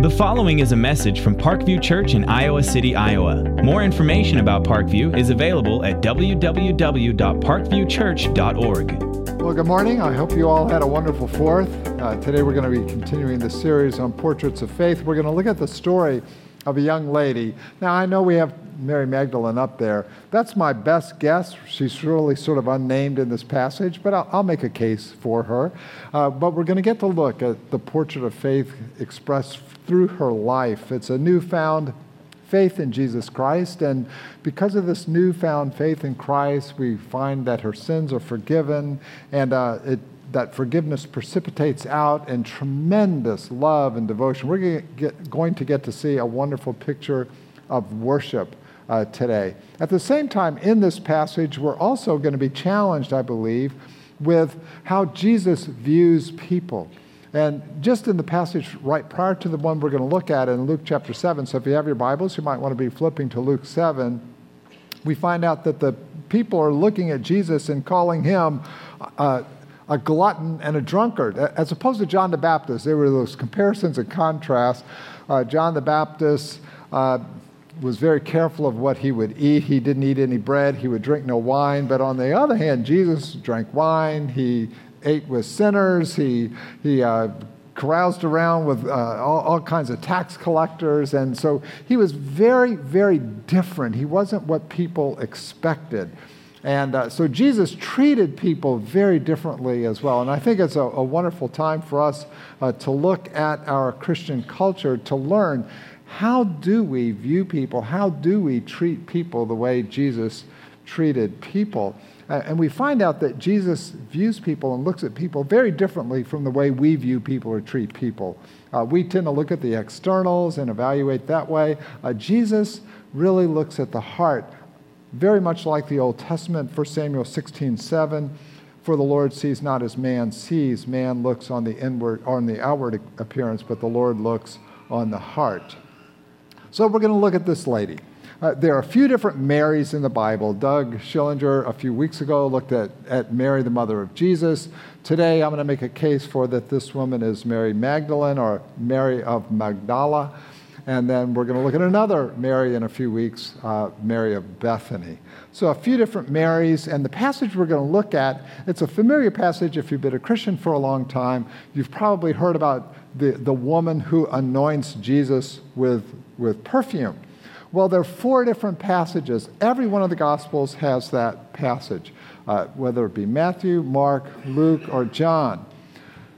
The following is a message from Parkview Church in Iowa City, Iowa. More information about Parkview is available at www.parkviewchurch.org. Well, good morning. I hope you all had a wonderful fourth. Uh, today we're going to be continuing the series on portraits of faith. We're going to look at the story of a young lady. Now, I know we have Mary Magdalene up there. That's my best guess. She's really sort of unnamed in this passage, but I'll, I'll make a case for her. Uh, but we're going to get to look at the portrait of faith expressed through her life. It's a newfound faith in Jesus Christ, and because of this newfound faith in Christ, we find that her sins are forgiven, and uh, it that forgiveness precipitates out in tremendous love and devotion. We're going to get to see a wonderful picture of worship uh, today. At the same time, in this passage, we're also going to be challenged, I believe, with how Jesus views people. And just in the passage right prior to the one we're going to look at in Luke chapter 7, so if you have your Bibles, you might want to be flipping to Luke 7, we find out that the people are looking at Jesus and calling him uh, a glutton and a drunkard, as opposed to John the Baptist. There were those comparisons and contrasts. Uh, John the Baptist uh, was very careful of what he would eat. He didn't eat any bread, he would drink no wine. But on the other hand, Jesus drank wine, he ate with sinners, he, he uh, caroused around with uh, all, all, kinds of tax collectors. And so he was very, very different. He wasn't what people expected. And uh, so Jesus treated people very differently as well. And I think it's a, a wonderful time for us uh, to look at our Christian culture to learn how do we view people? How do we treat people the way Jesus treated people? Uh, and we find out that Jesus views people and looks at people very differently from the way we view people or treat people. Uh, we tend to look at the externals and evaluate that way. Uh, Jesus really looks at the heart, very much like the Old Testament, 1 Samuel 16 7. For the Lord sees not as man sees. Man looks on the inward on the outward appearance, but the Lord looks on the heart. So we're going to look at this lady. Uh, there are a few different Marys in the Bible. Doug Schillinger, a few weeks ago, looked at, at Mary, the mother of Jesus. Today, I'm going to make a case for that this woman is Mary Magdalene or Mary of Magdala. And then we're going to look at another Mary in a few weeks, uh, Mary of Bethany. So, a few different Marys, and the passage we're going to look at, it's a familiar passage if you've been a Christian for a long time. You've probably heard about the, the woman who anoints Jesus with with perfume. Well, there are four different passages. Every one of the Gospels has that passage, uh, whether it be Matthew, Mark, Luke, or John.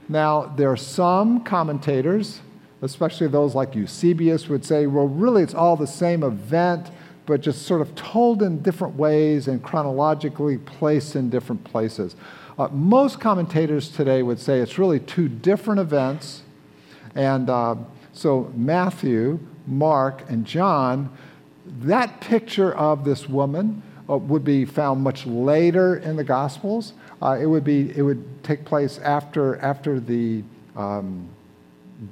Now, there are some commentators, especially those like Eusebius, would say, well, really, it's all the same event, but just sort of told in different ways and chronologically placed in different places. Uh, most commentators today would say it's really two different events. And uh, so, Matthew Mark, and John, that picture of this woman uh, would be found much later in the Gospels. Uh, it, would be, it would take place after, after the um,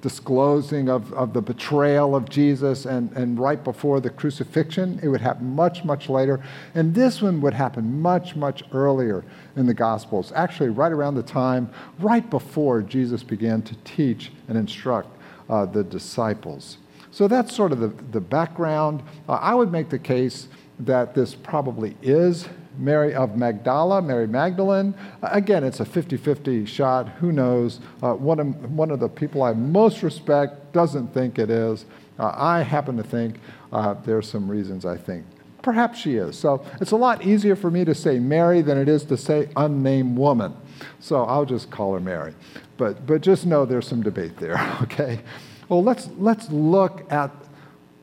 disclosing of, of the betrayal of Jesus and, and right before the crucifixion. It would happen much, much later. And this one would happen much, much earlier in the Gospels, actually, right around the time, right before Jesus began to teach and instruct uh, the disciples. So that's sort of the, the background. Uh, I would make the case that this probably is Mary of Magdala, Mary Magdalene. Again, it's a 50 50 shot. Who knows? Uh, one, of, one of the people I most respect doesn't think it is. Uh, I happen to think uh, there's some reasons I think. Perhaps she is. So it's a lot easier for me to say Mary than it is to say unnamed woman. So I'll just call her Mary. But, but just know there's some debate there, okay? Well, let's, let's look at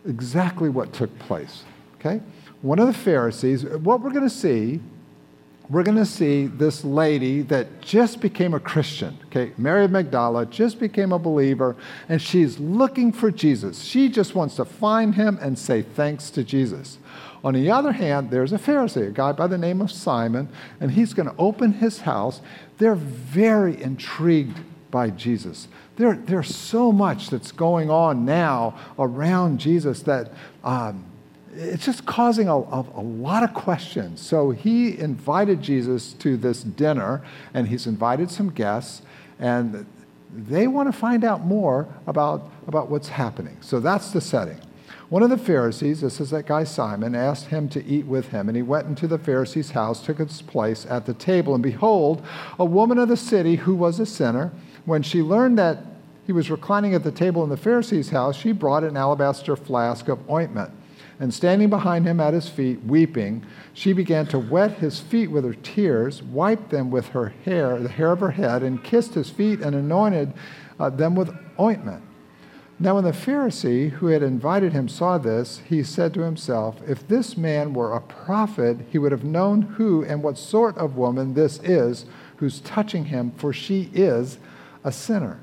exactly what took place. Okay? One of the Pharisees, what we're going to see, we're going to see this lady that just became a Christian. Okay? Mary of Magdala just became a believer, and she's looking for Jesus. She just wants to find him and say thanks to Jesus. On the other hand, there's a Pharisee, a guy by the name of Simon, and he's going to open his house. They're very intrigued by Jesus. There, there's so much that's going on now around Jesus that um, it's just causing a, a, a, lot of questions. So he invited Jesus to this dinner, and he's invited some guests, and they want to find out more about, about what's happening. So that's the setting. One of the Pharisees, this is that guy Simon, asked him to eat with him. And he went into the Pharisee's house, took his place at the table. And behold, a woman of the city who was a sinner, when she learned that he was reclining at the table in the Pharisee's house, she brought an alabaster flask of ointment. And standing behind him at his feet, weeping, she began to wet his feet with her tears, wiped them with her hair, the hair of her head, and kissed his feet and anointed uh, them with ointment. Now, when the Pharisee who had invited him saw this, he said to himself, If this man were a prophet, he would have known who and what sort of woman this is who's touching him, for she is a sinner.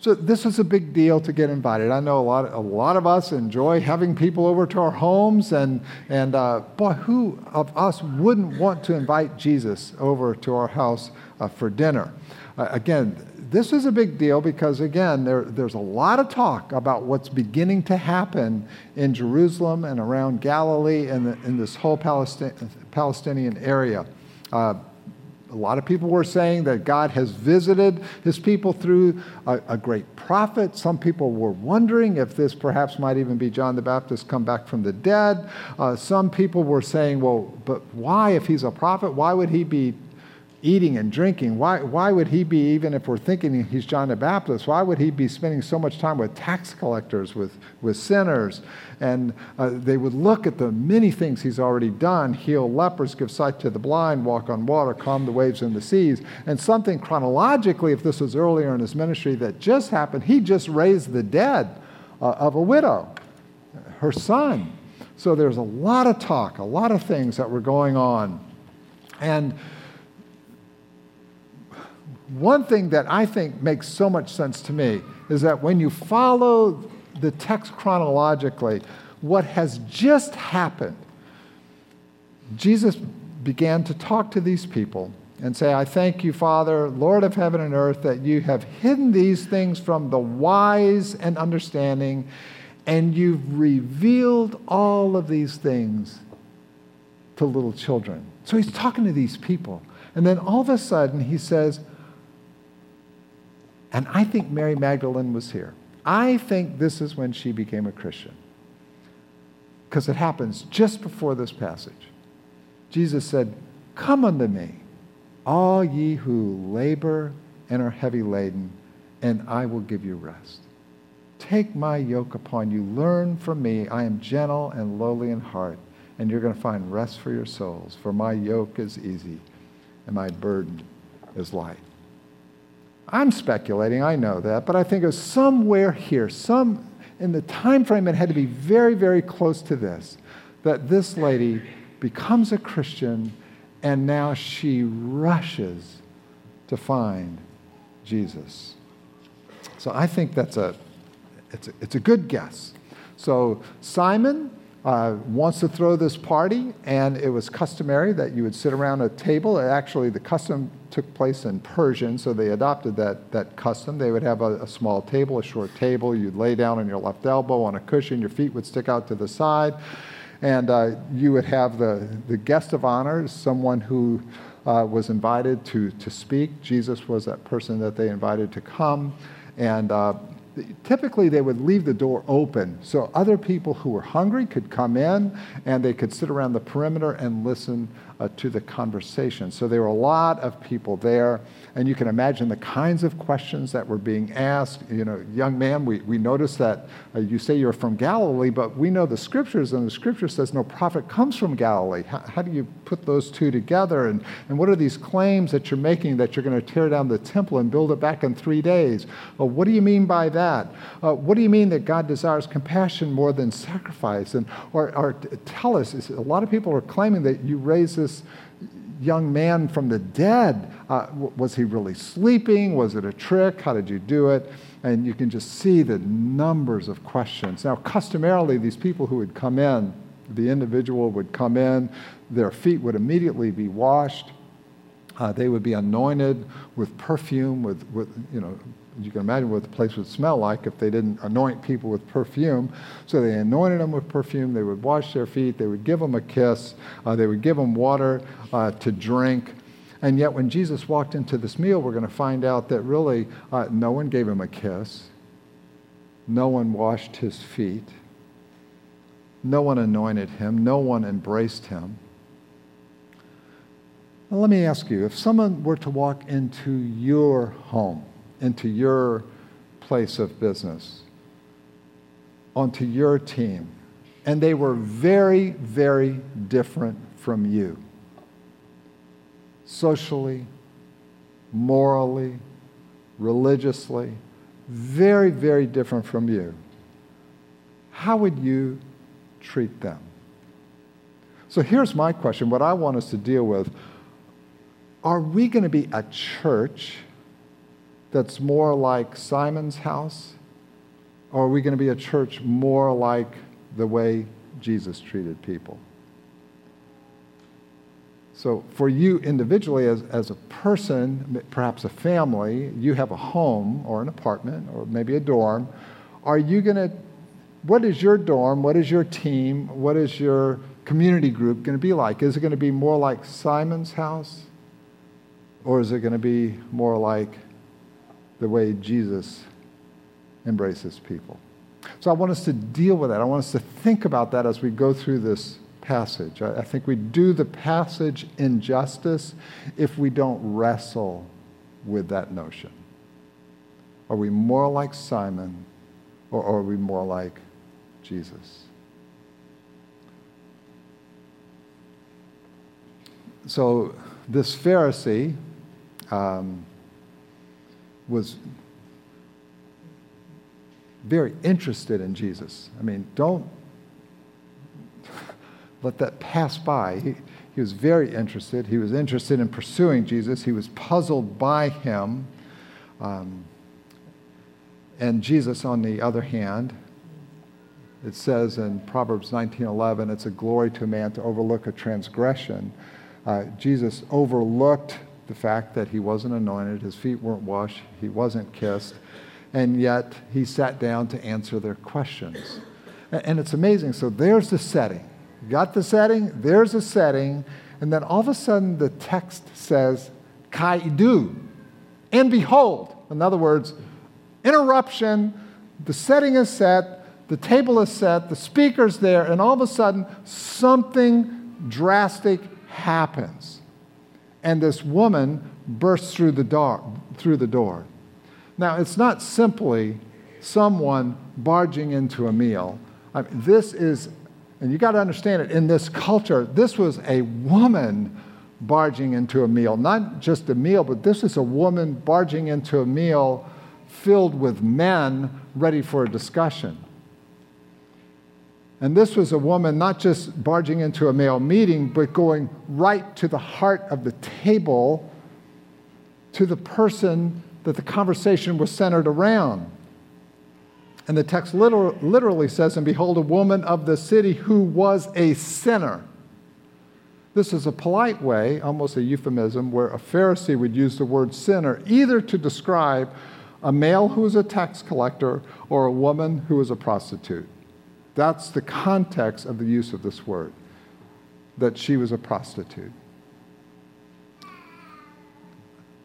So this was a big deal to get invited. I know a lot, a lot of us enjoy having people over to our homes, and, and uh, boy, who of us wouldn't want to invite Jesus over to our house uh, for dinner? Uh, again, this is a big deal because, again, there, there's a lot of talk about what's beginning to happen in Jerusalem and around Galilee and in this whole Palestine, Palestinian area. A lot of people were saying that God has visited his people through a, a, great prophet. Some people were wondering if this perhaps might even be John the Baptist come back from the dead. Uh, some people were saying, well, but why, if he's a prophet, why would he be eating and drinking. Why, why would he be, even if we're thinking he's John the Baptist, why would he be spending so much time with tax collectors, with, with sinners? And uh, they would look at the many things he's already done heal lepers, give sight to the blind, walk on water, calm the waves in the seas. And something chronologically, if this was earlier in his ministry, that just happened, he just raised the dead uh, of a widow, her son. So there's a lot of talk, a lot of things that were going on. And one thing that I think makes so much sense to me is that when you follow the text chronologically, what has just happened, Jesus began to talk to these people and say, I thank you, Father, Lord of heaven and earth, that you have hidden these things from the wise and understanding, and you've revealed all of these things to little children. So he's talking to these people. And then all of a sudden, he says, and I think Mary Magdalene was here. I think this is when she became a Christian. Because it happens just before this passage. Jesus said, Come unto me, all ye who labor and are heavy laden, and I will give you rest. Take my yoke upon you. Learn from me. I am gentle and lowly in heart, and you're going to find rest for your souls. For my yoke is easy, and my burden is light. I'm speculating, I know that, but I think it was somewhere here, some in the time frame it had to be very, very close to this, that this lady becomes a Christian and now she rushes to find Jesus. So I think that's a it's a, it's a good guess. So Simon uh, wants to throw this party, and it was customary that you would sit around a table. Actually, the custom took place in Persian, so they adopted that, that custom. They would have a, a, small table, a short table. You'd lay down on your left elbow on a cushion, your feet would stick out to the side, and uh, you would have the, the guest of honor, someone who uh, was invited to, to speak. Jesus was that person that they invited to come. And uh, typically they would leave the door open so other people who were hungry could come in and they could sit around the perimeter and listen uh, to the conversation. So there were a lot of people there, and you can imagine the kinds of questions that were being asked. You know, young man, we, we noticed that uh, you say you're from Galilee, but we know the scriptures, and the scripture says no prophet comes from Galilee. How, how do you put those two together? And, and what are these claims that you're making that you're going to tear down the temple and build it back in three days? Well, what do you mean by that? Uh, what do you mean that God desires compassion more than sacrifice? And, or, or tell us, a lot of people are claiming that you raise this this young man from the dead. Uh, was he really sleeping? Was it a trick? How did you do it? And you can just see the numbers of questions. Now, customarily, these people who would come in, the individual would come in, their feet would immediately be washed. Uh, they would be anointed with perfume, with, with you know, you can imagine what the place would smell like if they didn't anoint people with perfume. So they anointed them with perfume. They would wash their feet. They would give them a kiss. Uh, they would give them water uh, to drink. And yet, when Jesus walked into this meal, we're going to find out that really uh, no one gave him a kiss, no one washed his feet, no one anointed him, no one embraced him. Now, let me ask you if someone were to walk into your home, into your place of business, onto your team, and they were very, very different from you. Socially, morally, religiously, very, very different from you, how would you treat them? So here's my question. What I want us to deal with are we going to be a church that's more like Simon's house? Or are we going to be a church more like the way Jesus treated people? So, for you individually, as, as a person, perhaps a family, you have a home or an apartment or maybe a dorm. Are you going to, what is your dorm? What is your team? What is your community group going to be like? Is it going to be more like Simon's house? Or is it going to be more like the way Jesus embraces people? So I want us to deal with that. I want us to think about that as we go through this passage. I, I think we do the passage injustice if we don't wrestle with that notion. Are we more like Simon or are we more like Jesus? So, this Pharisee um, was very interested in Jesus. I mean, don't let that pass by. He, he was very interested. He was interested in pursuing Jesus. He was puzzled by him. Um, and Jesus, on the other hand, it says in Proverbs 19:11, it's a glory to a man to overlook a transgression. Uh, Jesus overlooked the fact that he wasn't anointed, his feet weren't washed, he wasn't kissed, and yet he sat down to answer their questions. And it's amazing. So there's the setting. You got the setting, there's a setting, and then all of a sudden the text says, kai idou, and behold. In other words, interruption, the setting is set, the table is set, the speaker's there, and all of a sudden something drastic happens and this woman bursts through the door. Through the door. Now, it's not simply someone barging into a meal. I mean, this is, and you got to understand it, in this culture, this was a woman barging into a meal. Not just a meal, but this is a woman barging into a meal filled with men ready for a discussion. And this was a woman not just barging into a male meeting, but going right to the heart of the table to the person that the conversation was centered around. And the text literally says, And behold, a woman of the city who was a sinner. This is a polite way, almost a euphemism, where a Pharisee would use the word sinner either to describe a male who was a tax collector or a woman who was a prostitute. That's the context of the use of this word, that she was a prostitute.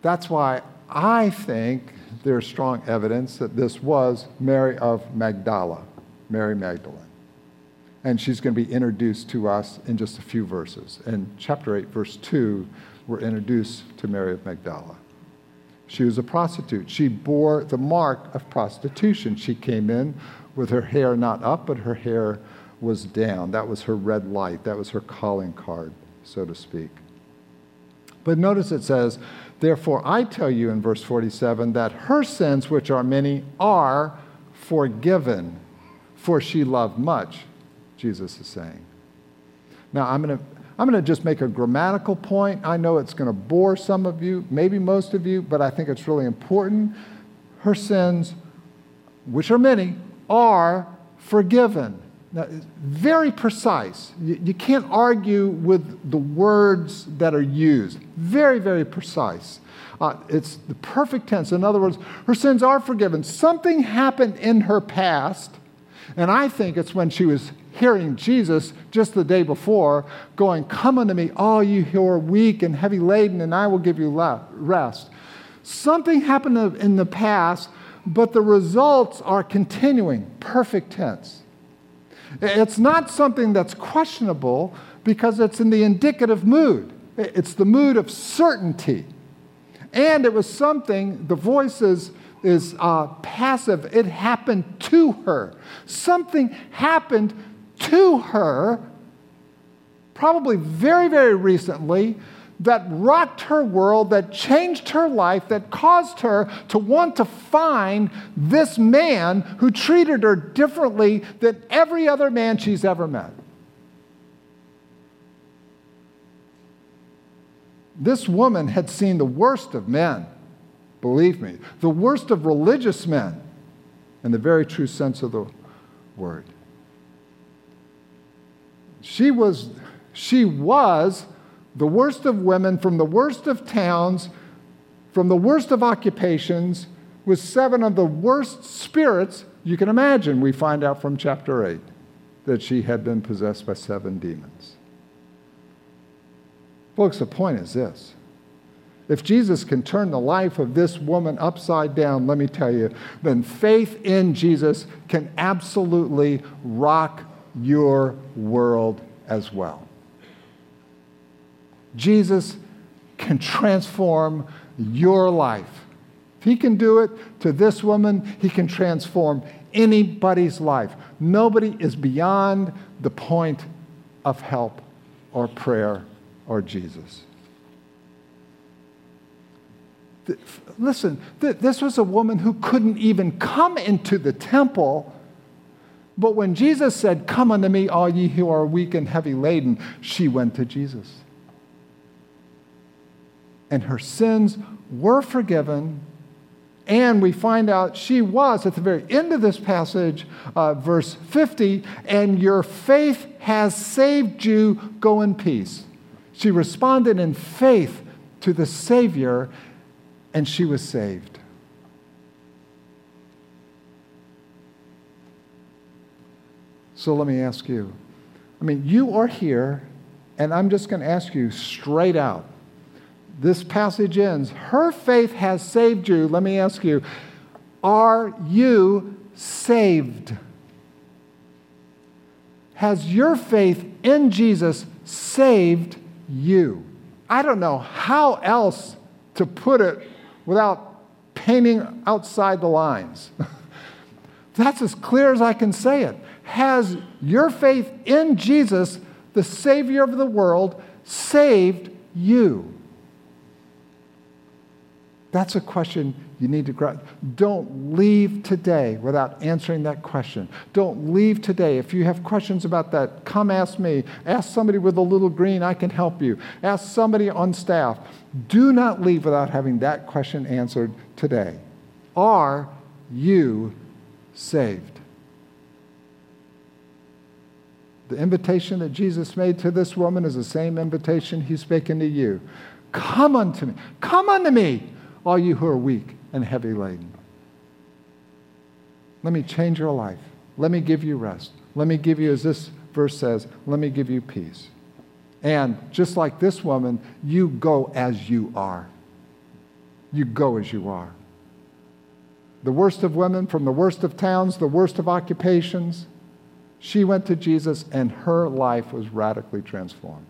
That's why I think there's strong evidence that this was Mary of Magdala, Mary Magdalene. And she's going to be introduced to us in just a few verses. In chapter 8, verse 2, we're introduced to Mary of Magdala. She was a prostitute. She bore the mark of prostitution. She came in with her hair not up, but her hair was down. That was her red light. That was her calling card, so to speak. But notice it says, Therefore I tell you in verse 47 that her sins, which are many, are forgiven, for she loved much, Jesus is saying. Now I'm going to. I'm going to just make a grammatical point. I know it's going to bore some of you, maybe most of you, but I think it's really important. Her sins, which are many, are forgiven. Now, very precise. You, you can't argue with the words that are used. Very, very precise. Uh, it's the perfect tense. In other words, her sins are forgiven. Something happened in her past, and I think it's when she was hearing Jesus just the day before going, Come unto me, all you who are weak and heavy laden, and I will give you rest. Something happened in the past, but the results are continuing, perfect tense. It's not something that's questionable because it's in the indicative mood. It's the mood of certainty. And it was something, the voice is, is uh, passive. It happened to her. Something happened to her, probably very, very recently, that rocked her world, that changed her life, that caused her to want to find this man who treated her differently than every other man she's ever met. This woman had seen the worst of men, believe me, the worst of religious men, in the very true sense of the word. She was, she was the worst of women from the worst of towns, from the worst of occupations, with seven of the worst spirits you can imagine. We find out from chapter 8 that she had been possessed by seven demons. Folks, the point is this. If Jesus can turn the life of this woman upside down, let me tell you, then faith in Jesus can absolutely rock your world as well. Jesus can transform your life. If he can do it to this woman, he can transform anybody's life. Nobody is beyond the point of help or prayer or Jesus. Listen, this was a woman who couldn't even come into the temple. But when Jesus said, Come unto me, all ye who are weak and heavy laden, she went to Jesus and her sins were forgiven. And we find out she was, at the very end of this passage, uh, verse 50, and your faith has saved you. Go in peace. She responded in faith to the Savior, and she was saved. So let me ask you I mean, you are here, and I'm just going to ask you straight out this passage ends. Her faith has saved you. Let me ask you, are you saved? Has your faith in Jesus saved you? I don't know how else to put it without painting outside the lines. That's as clear as I can say it. Has your faith in Jesus, the Savior of the world, saved you? That's a question you need to grab. Don't leave today without answering that question. Don't leave today. If you have questions about that, come ask me. Ask somebody with a little green, I can help you. Ask somebody on staff. Do not leave without having that question answered today. Are you saved? The invitation that Jesus made to this woman is the same invitation he's speaking to you. Come unto me. Come unto me all you who are weak and heavy laden. Let me change your life. Let me give you rest. Let me give you, as this verse says, let me give you peace. And just like this woman, you go as you are. You go as you are. The worst of women, from the worst of towns, the worst of occupations, she went to Jesus and her life was radically transformed.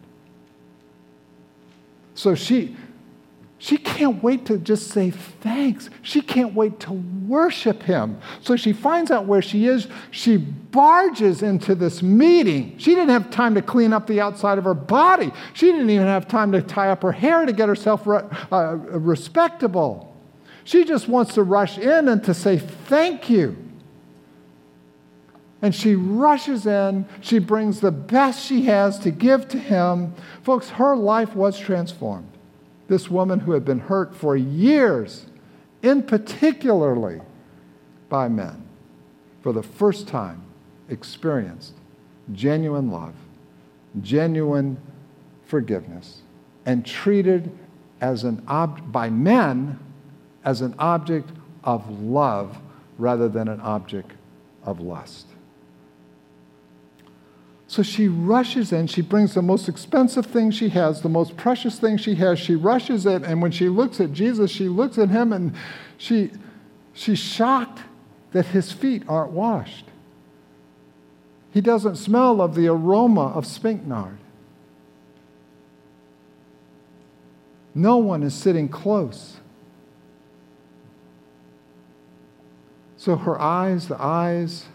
So she, she can't wait to just say thanks. She can't wait to worship him. So she finds out where she is. She barges into this meeting. She didn't have time to clean up the outside of her body. She didn't even have time to tie up her hair to get herself re- uh, respectable. She just wants to rush in and to say thank you. And she rushes in. She brings the best she has to give to him. Folks, her life was transformed this woman who had been hurt for years, in particularly by men, for the first time experienced genuine love, genuine forgiveness, and treated as an ob- by men as an object of love rather than an object of lust. So she rushes in. She brings the most expensive thing she has, the most precious thing she has. She rushes it. And when she looks at Jesus, she looks at him and she, she's shocked that his feet aren't washed. He doesn't smell of the aroma of spikenard. No one is sitting close. So her eyes, the eyes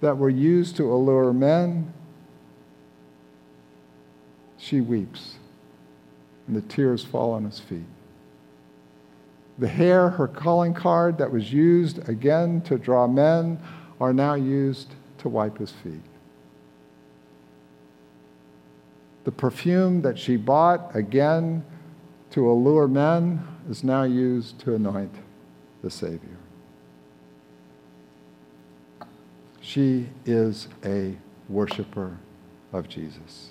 that were used to allure men, she weeps, and the tears fall on his feet. The hair, her calling card that was used again to draw men, are now used to wipe his feet. The perfume that she bought again to allure men is now used to anoint the Savior. She is a worshiper of Jesus.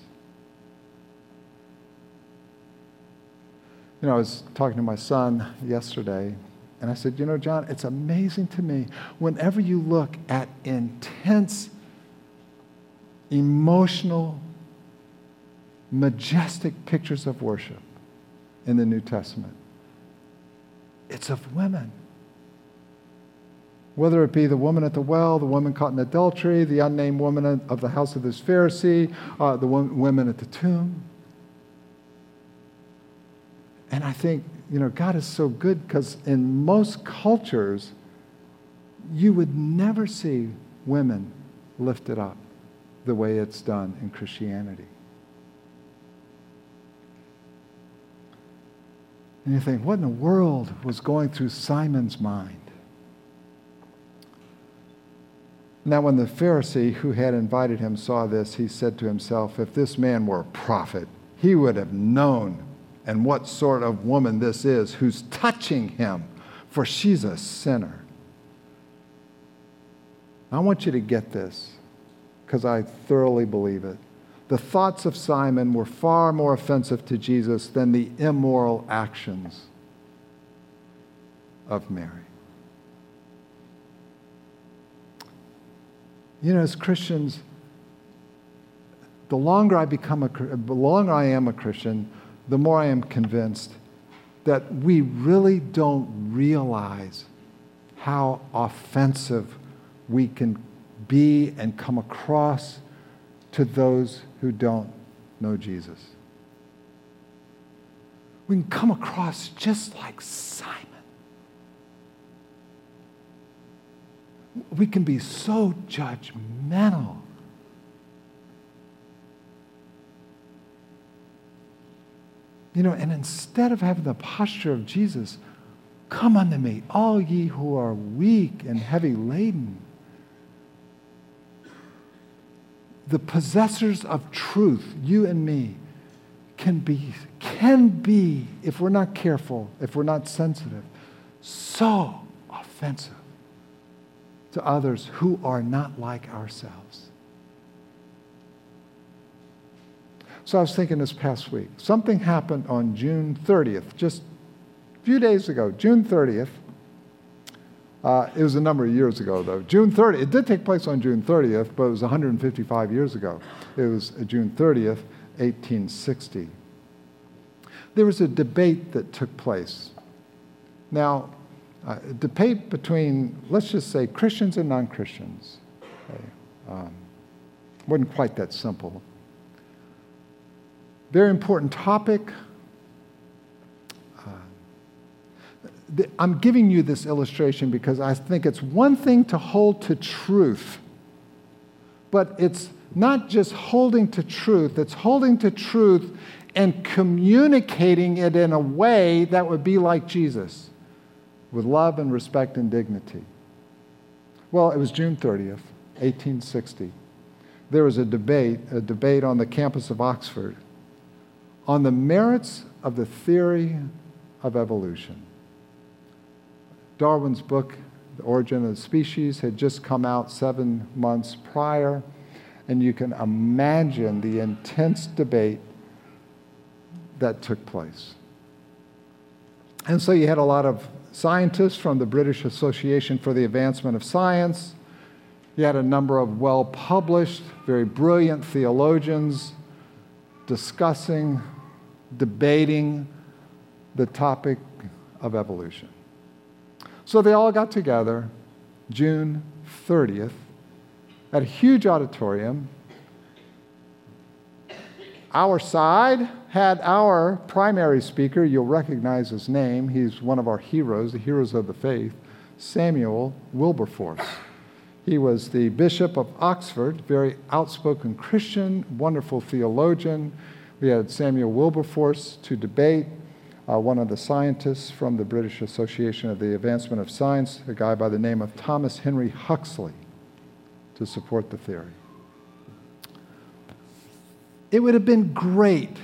You know, I was talking to my son yesterday, and I said, You know, John, it's amazing to me whenever you look at intense, emotional, majestic pictures of worship in the New Testament, it's of women. Whether it be the woman at the well, the woman caught in adultery, the unnamed woman of the house of this Pharisee, uh, the women at the tomb. And I think, you know, God is so good because in most cultures, you would never see women lifted up the way it's done in Christianity. And you think, what in the world was going through Simon's mind? Now, when the Pharisee who had invited him saw this, he said to himself, If this man were a prophet, he would have known and what sort of woman this is who's touching him, for she's a sinner. I want you to get this because I thoroughly believe it. The thoughts of Simon were far more offensive to Jesus than the immoral actions of Mary. You know, as Christians, the longer I become a, the longer I am a Christian, the more I am convinced that we really don't realize how offensive we can be and come across to those who don't know Jesus. We can come across just like Simon. We can be so judgmental You know, and instead of having the posture of Jesus, come unto me, all ye who are weak and heavy laden. The possessors of truth, you and me, can be, can be, if we're not careful, if we're not sensitive, so offensive to others who are not like ourselves. So I was thinking this past week, something happened on June 30th, just a few days ago, June 30th. Uh, it was a number of years ago, though. June 30th, it did take place on June 30th, but it was 155 years ago. It was June 30th, 1860. There was a debate that took place. Now, uh, a debate between, let's just say, Christians and non Christians. Okay? Um, wasn't quite that simple. Very important topic. Uh, I'm giving you this illustration because I think it's one thing to hold to truth, but it's not just holding to truth, it's holding to truth and communicating it in a way that would be like Jesus, with love and respect and dignity. Well, it was June 30th, 1860. There was a debate, a debate on the campus of Oxford on the merits of the theory of evolution. Darwin's book, The Origin of the Species, had just come out seven months prior, and you can imagine the intense debate that took place. And so you had a lot of scientists from the British Association for the Advancement of Science. You had a number of well published, very brilliant theologians discussing, debating the topic of evolution. So they all got together June 30th at a huge auditorium. Our side had our primary speaker, you'll recognize his name, he's one of our heroes, the heroes of the faith, Samuel Wilberforce. He was the Bishop of Oxford, very outspoken Christian, wonderful theologian. We had Samuel Wilberforce to debate, uh, one of the scientists from the British Association of the Advancement of Science, a guy by the name of Thomas Henry Huxley, to support the theory. It would have been great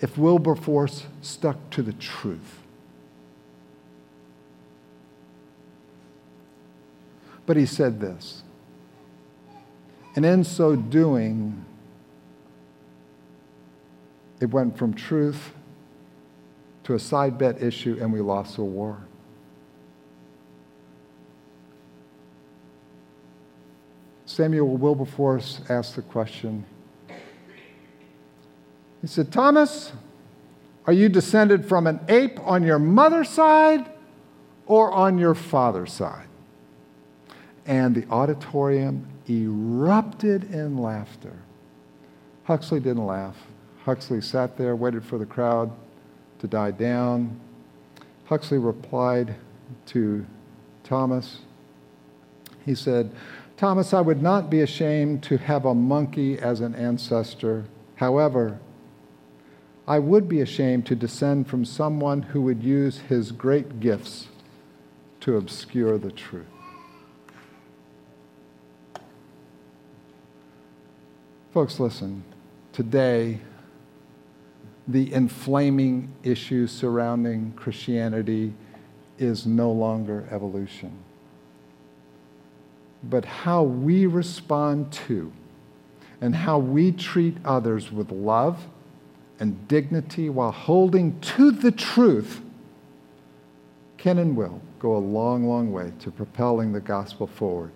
if Wilberforce stuck to the truth. But he said this. And in so doing, it went from truth to a side bet issue, and we lost a war. Samuel Wilberforce asked the question he said, Thomas, are you descended from an ape on your mother's side or on your father's side? And the auditorium erupted in laughter. Huxley didn't laugh. Huxley sat there, waited for the crowd to die down. Huxley replied to Thomas. He said, Thomas, I would not be ashamed to have a monkey as an ancestor. However, I would be ashamed to descend from someone who would use his great gifts to obscure the truth. Folks, listen. Today, the inflaming issue surrounding Christianity is no longer evolution, but how we respond to and how we treat others with love and dignity while holding to the truth can and will go a long, long way to propelling the gospel forward.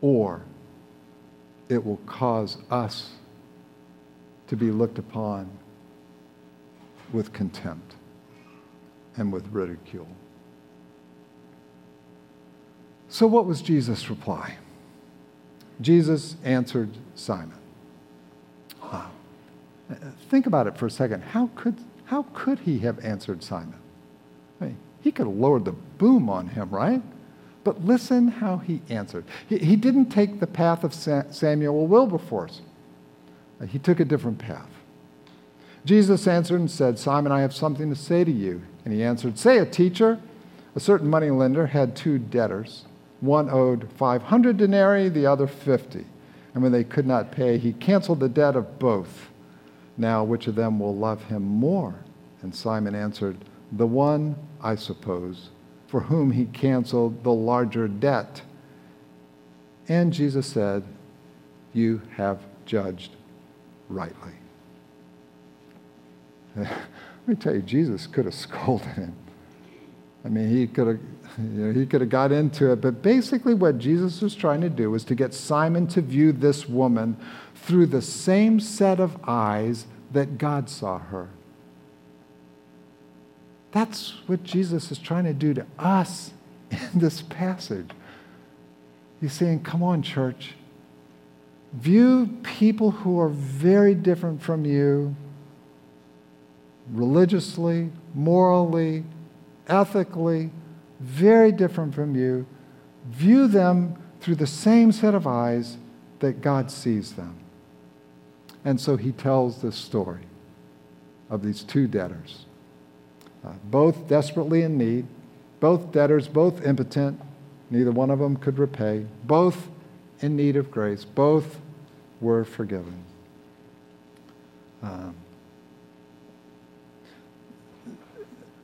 Or it will cause us to be looked upon with contempt and with ridicule. So, what was Jesus' reply? Jesus answered Simon. Think about it for a second. How could, how could he have answered Simon? I mean, he could have lowered the boom on him, right? But listen how he answered. He, he didn't take the path of Samuel Wilberforce, he took a different path. Jesus answered and said, Simon, I have something to say to you. And he answered, Say it, teacher. A certain money lender had two debtors. One owed 500 denarii, the other 50. And when they could not pay, he canceled the debt of both. Now, which of them will love him more? And Simon answered, The one, I suppose, for whom he canceled the larger debt. And Jesus said, You have judged rightly. Let me tell you, Jesus could have scolded him. I mean, he could have, you know, he could have got into it, but basically, what Jesus was trying to do was to get Simon to view this woman through the same set of eyes that God saw her. That's what Jesus is trying to do to us in this passage. He's saying, Come on, church. View people who are very different from you religiously, morally, ethically, very different from you. View them through the same set of eyes that God sees them. And so he tells this story of these two debtors, uh, both desperately in need, both debtors, both impotent, neither one of them could repay, both in need of grace, both were forgiven. Um,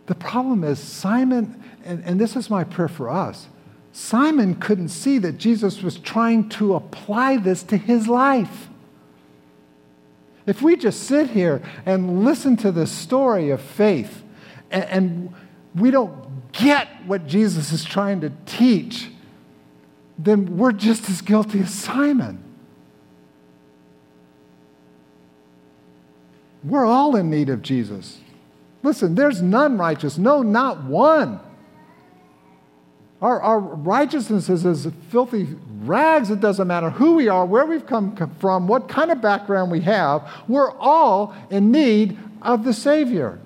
the problem is, Simon, and, and this is my prayer for us, Simon couldn't see that Jesus was trying to apply this to his life. If we just sit here and listen to the story of faith and, and we don't get what Jesus is trying to teach, then we're just as guilty as Simon. We're all in need of Jesus. Listen, there's none righteous, no, not one. Our, our righteousness is as filthy rags. It doesn't matter who we are, where we've come from, what kind of background we have. We're all in need of the Savior.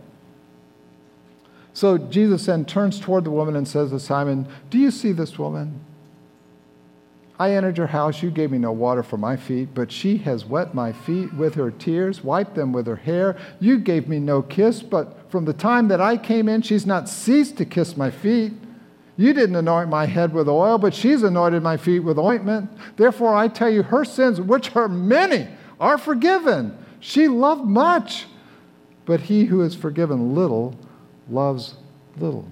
So Jesus then turns toward the woman and says to Simon, Do you see this woman? I entered your house. You gave me no water for my feet, but she has wet my feet with her tears, wiped them with her hair. You gave me no kiss, but from the time that I came in, she's not ceased to kiss my feet. You didn't anoint my head with oil, but she's anointed my feet with ointment. Therefore, I tell you, her sins, which are many, are forgiven. She loved much, but he who is forgiven little loves little.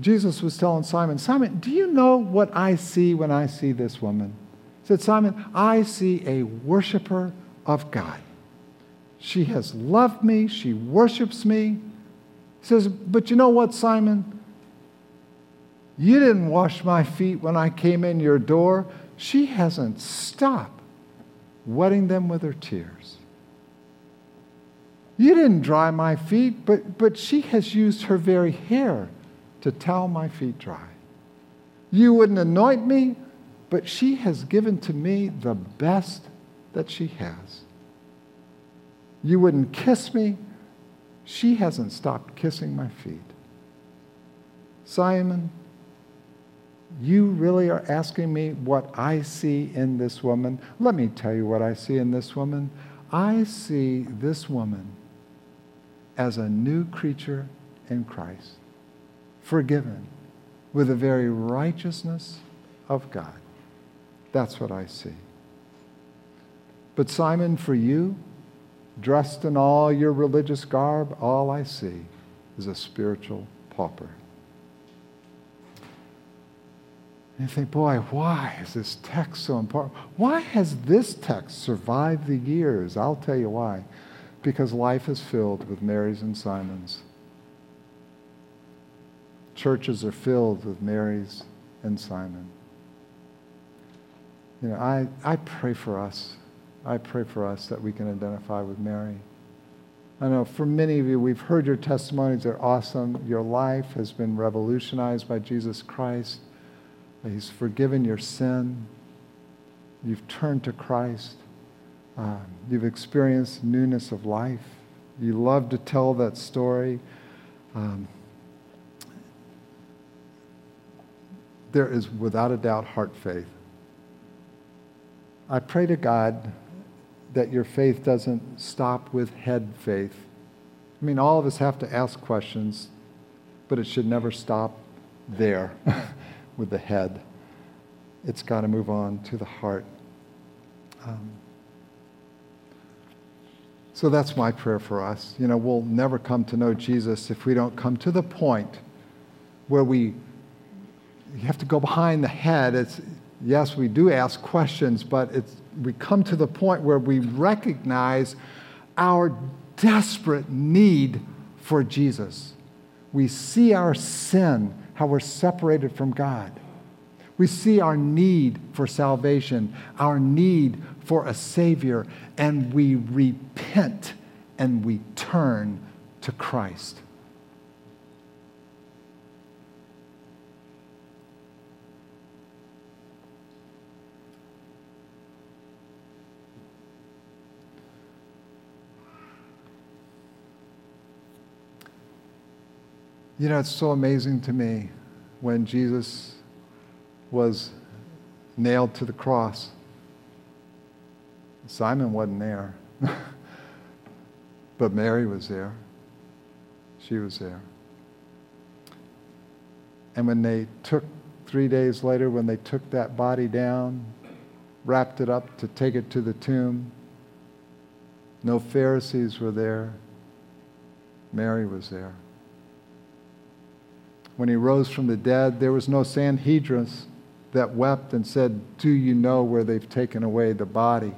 Jesus was telling Simon, Simon, do you know what I see when I see this woman? He said, Simon, I see a worshiper of God. She has loved me, she worships me. He says, But you know what, Simon? You didn't wash my feet when I came in your door. She hasn't stopped wetting them with her tears. You didn't dry my feet, but, but she has used her very hair to towel my feet dry. You wouldn't anoint me, but she has given to me the best that she has. You wouldn't kiss me, she hasn't stopped kissing my feet. Simon, you really are asking me what I see in this woman? Let me tell you what I see in this woman. I see this woman as a new creature in Christ, forgiven with the very righteousness of God. That's what I see. But Simon, for you, dressed in all your religious garb, all I see is a spiritual pauper. And you think, boy, why is this text so important? Why has this text survived the years? I'll tell you why. Because life is filled with Marys and Simons. Churches are filled with Marys and Simon. You know, I, I pray for us I pray for us that we can identify with Mary. I know for many of you, we've heard your testimonies. They're awesome. Your life has been revolutionized by Jesus Christ. He's forgiven your sin. You've turned to Christ. Uh, you've experienced newness of life. You love to tell that story. Um, there is, without a doubt, heart faith. I pray to God that your faith doesn't stop with head faith. I mean, all of us have to ask questions, but it should never stop there with the head. It's got to move on to the heart. Um, so that's my prayer for us. You know, we'll never come to know Jesus if we don't come to the point where we you have to go behind the head. It's yes, we do ask questions, but it's we come to the point where we recognize our desperate need for Jesus. We see our sin, how we're separated from God. We see our need for salvation, our need for a Savior, and we repent and we turn to Christ. You know, it's so amazing to me when Jesus was nailed to the cross. Simon wasn't there, but Mary was there. She was there. And when they took, three days later, when they took that body down, wrapped it up to take it to the tomb, no Pharisees were there. Mary was there when he rose from the dead, there was no Sanhedrin that wept and said, Do you know where they've taken away the body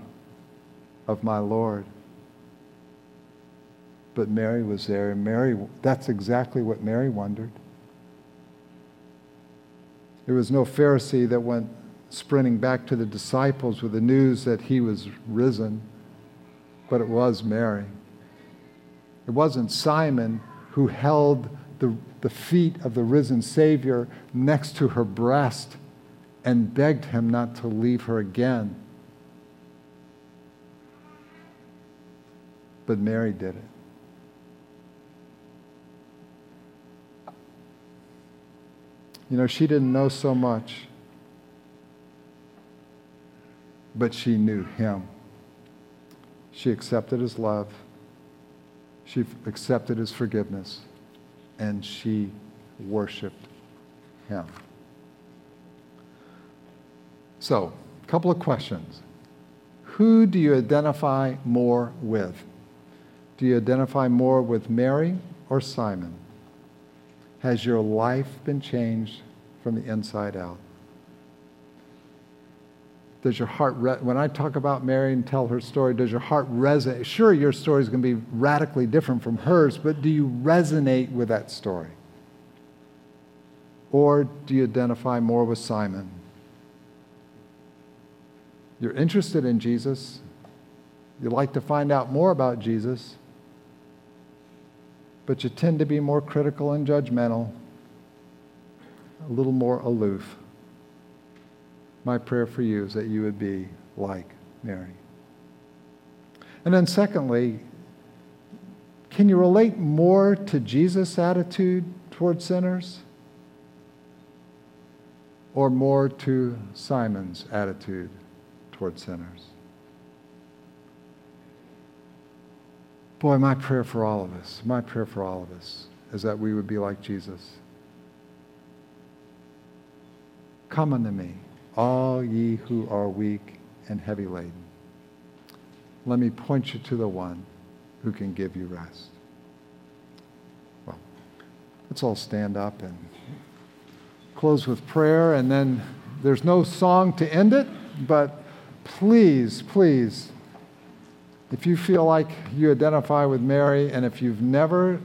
of my Lord? But Mary was there, and Mary, that's exactly what Mary wondered. There was no Pharisee that went sprinting back to the disciples with the news that he was risen, but it was Mary. It wasn't Simon who held the, the feet of the risen Savior next to her breast and begged him not to leave her again. But Mary did it. You know, she didn't know so much, but she knew him. She accepted his love, she accepted his forgiveness, and she worshiped him. So, a couple of questions. Who do you identify more with? Do you identify more with Mary or Simon? Has your life been changed from the inside out? Does your heart, re- when I talk about Mary and tell her story, does your heart resonate? Sure, your story is going to be radically different from hers, but do you resonate with that story? Or do you identify more with Simon? You're interested in Jesus. You like to find out more about Jesus but you tend to be more critical and judgmental, a little more aloof. My prayer for you is that you would be like Mary. And then, secondly, can you relate more to Jesus' attitude toward sinners or more to Simon's attitude toward sinners? Boy, my prayer for all of us, my prayer for all of us is that we would be like Jesus. Come unto me, all ye who are weak and heavy laden. Let me point you to the one who can give you rest. Well, let's all stand up and close with prayer, and then there's no song to end it, but please, please if you feel like you identify with Mary, and if you've never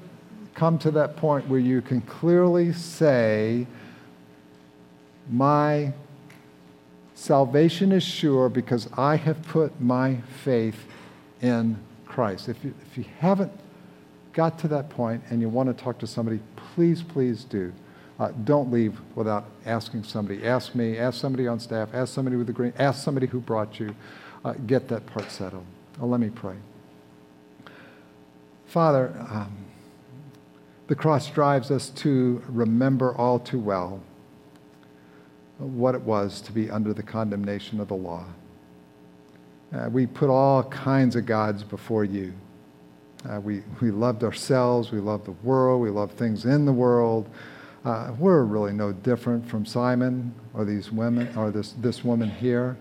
come to that point where you can clearly say, My salvation is sure because I have put my faith in Christ. If you, if you haven't got to that point and you want to talk to somebody, please, please do. Uh, don't leave without asking somebody. Ask me, ask somebody on staff, ask somebody with the green, ask somebody who brought you. Uh, get that part settled. Well, let me pray. Father, um, the cross drives us to remember all too well what it was to be under the condemnation of the law. Uh, we put all kinds of gods before you. Uh, we, we loved ourselves, we loved the world, we loved things in the world. Uh, we're really no different from Simon or these women or this, this woman here.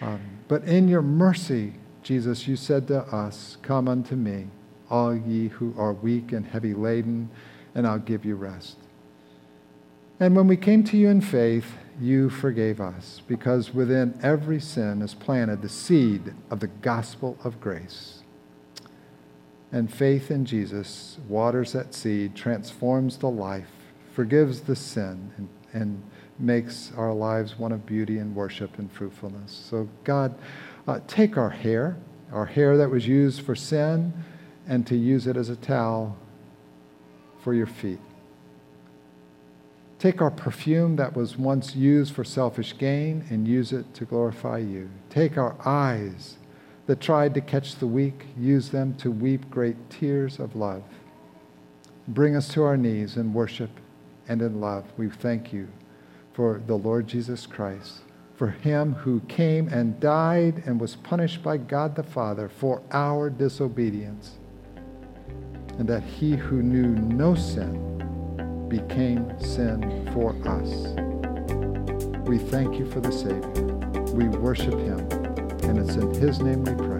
Um, but in your mercy, Jesus, you said to us, Come unto me, all ye who are weak and heavy laden, and I'll give you rest. And when we came to you in faith, you forgave us, because within every sin is planted the seed of the gospel of grace. And faith in Jesus waters that seed, transforms the life, forgives the sin, and, and makes our lives one of beauty and worship and fruitfulness. So, God, uh, take our hair, our hair that was used for sin, and to use it as a towel for your feet. Take our perfume that was once used for selfish gain and use it to glorify you. Take our eyes that tried to catch the weak, use them to weep great tears of love. Bring us to our knees in worship and in love. We thank you for the Lord Jesus Christ for him who came and died and was punished by God the Father for our disobedience, and that he who knew no sin became sin for us. We thank you for the Savior. We worship him, and it's in his name we pray.